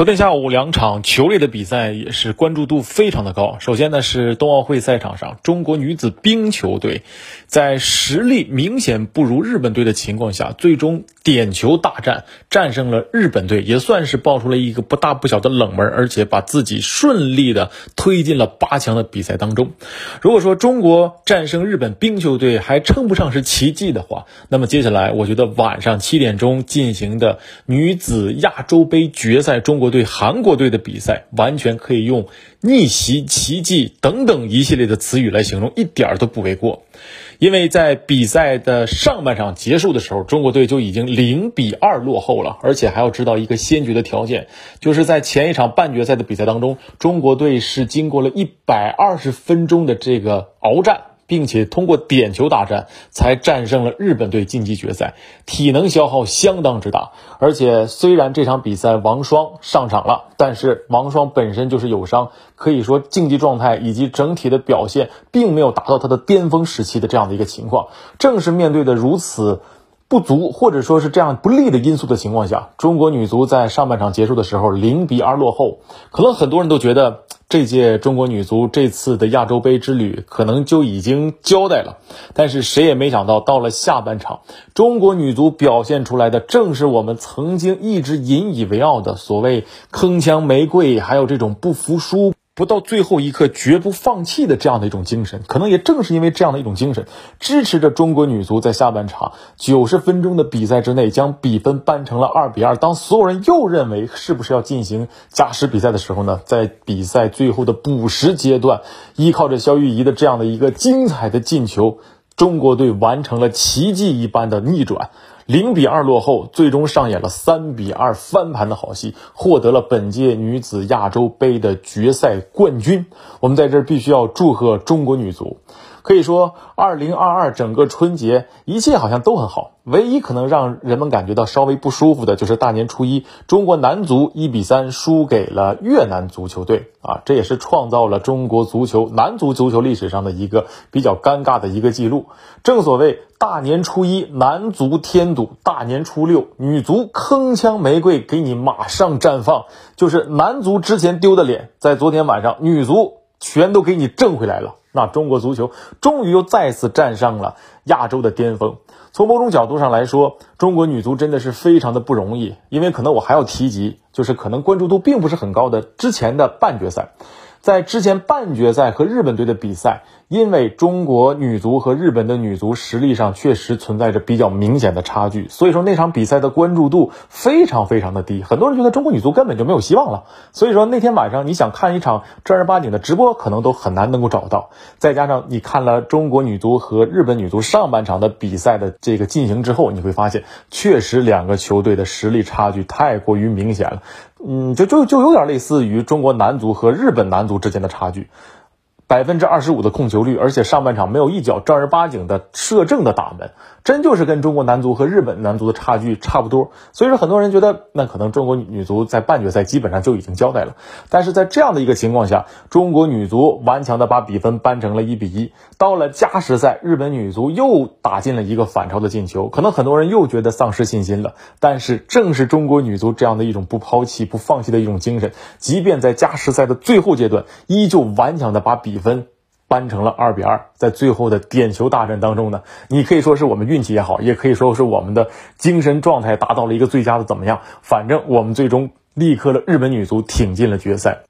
昨天下午两场球类的比赛也是关注度非常的高。首先呢是冬奥会赛场上，中国女子冰球队在实力明显不如日本队的情况下，最终点球大战战胜了日本队，也算是爆出了一个不大不小的冷门，而且把自己顺利的推进了八强的比赛当中。如果说中国战胜日本冰球队还称不上是奇迹的话，那么接下来我觉得晚上七点钟进行的女子亚洲杯决赛中。中对、韩国队的比赛完全可以用逆袭、奇迹等等一系列的词语来形容，一点儿都不为过。因为在比赛的上半场结束的时候，中国队就已经零比二落后了，而且还要知道一个先决的条件，就是在前一场半决赛的比赛当中，中国队是经过了一百二十分钟的这个鏖战。并且通过点球大战才战胜了日本队晋级决赛，体能消耗相当之大。而且虽然这场比赛王霜上场了，但是王霜本身就是有伤，可以说竞技状态以及整体的表现并没有达到他的巅峰时期的这样的一个情况。正是面对的如此。不足或者说是这样不利的因素的情况下，中国女足在上半场结束的时候零比二落后，可能很多人都觉得这届中国女足这次的亚洲杯之旅可能就已经交代了。但是谁也没想到，到了下半场，中国女足表现出来的正是我们曾经一直引以为傲的所谓铿锵玫瑰，还有这种不服输。不到最后一刻绝不放弃的这样的一种精神，可能也正是因为这样的一种精神，支持着中国女足在下半场九十分钟的比赛之内将比分扳成了二比二。当所有人又认为是不是要进行加时比赛的时候呢，在比赛最后的补时阶段，依靠着肖玉仪的这样的一个精彩的进球，中国队完成了奇迹一般的逆转。零比二落后，最终上演了三比二翻盘的好戏，获得了本届女子亚洲杯的决赛冠军。我们在这儿必须要祝贺中国女足。可以说，二零二二整个春节一切好像都很好，唯一可能让人们感觉到稍微不舒服的就是大年初一，中国男足一比三输给了越南足球队啊，这也是创造了中国足球男足足球历史上的一个比较尴尬的一个记录。正所谓大年初一男足添堵，大年初六女足铿锵玫瑰给你马上绽放，就是男足之前丢的脸，在昨天晚上女足全都给你挣回来了。那中国足球终于又再次站上了亚洲的巅峰。从某种角度上来说，中国女足真的是非常的不容易。因为可能我还要提及，就是可能关注度并不是很高的之前的半决赛。在之前半决赛和日本队的比赛，因为中国女足和日本的女足实力上确实存在着比较明显的差距，所以说那场比赛的关注度非常非常的低，很多人觉得中国女足根本就没有希望了。所以说那天晚上你想看一场正儿八经的直播，可能都很难能够找到。再加上你看了中国女足和日本女足上半场的比赛的这个进行之后，你会发现确实两个球队的实力差距太过于明显了。嗯，就就就有点类似于中国男足和日本男足之间的差距。百分之二十五的控球率，而且上半场没有一脚正儿八经的射正的打门，真就是跟中国男足和日本男足的差距差不多。所以说，很多人觉得那可能中国女足在半决赛基本上就已经交代了。但是在这样的一个情况下，中国女足顽强的把比分扳成了一比一。到了加时赛，日本女足又打进了一个反超的进球，可能很多人又觉得丧失信心了。但是正是中国女足这样的一种不抛弃、不放弃的一种精神，即便在加时赛的最后阶段，依旧顽强的把比。分扳成了二比二，在最后的点球大战当中呢，你可以说是我们运气也好，也可以说是我们的精神状态达到了一个最佳的怎么样？反正我们最终力克了日本女足，挺进了决赛。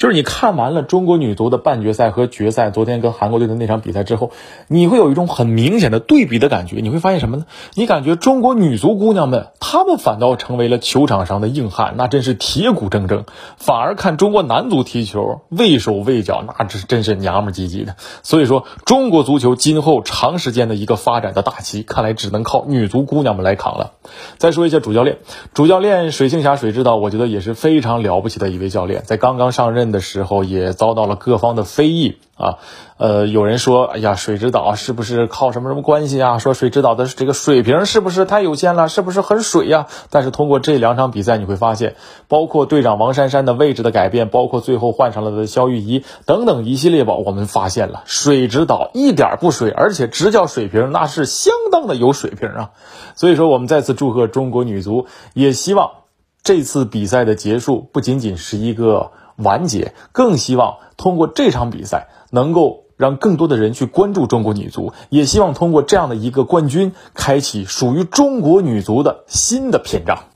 就是你看完了中国女足的半决赛和决赛，昨天跟韩国队的那场比赛之后，你会有一种很明显的对比的感觉。你会发现什么呢？你感觉中国女足姑娘们，她们反倒成为了球场上的硬汉，那真是铁骨铮铮。反而看中国男足踢球，畏手畏脚，那这真是娘们唧唧的。所以说，中国足球今后长时间的一个发展的大旗，看来只能靠女足姑娘们来扛了。再说一下主教练，主教练水庆霞水指导，我觉得也是非常了不起的一位教练，在刚刚上任。的时候也遭到了各方的非议啊，呃，有人说，哎呀，水指导是不是靠什么什么关系啊？说水指导的这个水平是不是太有限了？是不是很水呀？但是通过这两场比赛，你会发现，包括队长王珊珊的位置的改变，包括最后换上了的肖玉仪等等一系列吧，我们发现了水指导一点不水，而且执教水平那是相当的有水平啊。所以说，我们再次祝贺中国女足，也希望。这次比赛的结束不仅仅是一个完结，更希望通过这场比赛能够让更多的人去关注中国女足，也希望通过这样的一个冠军，开启属于中国女足的新的篇章。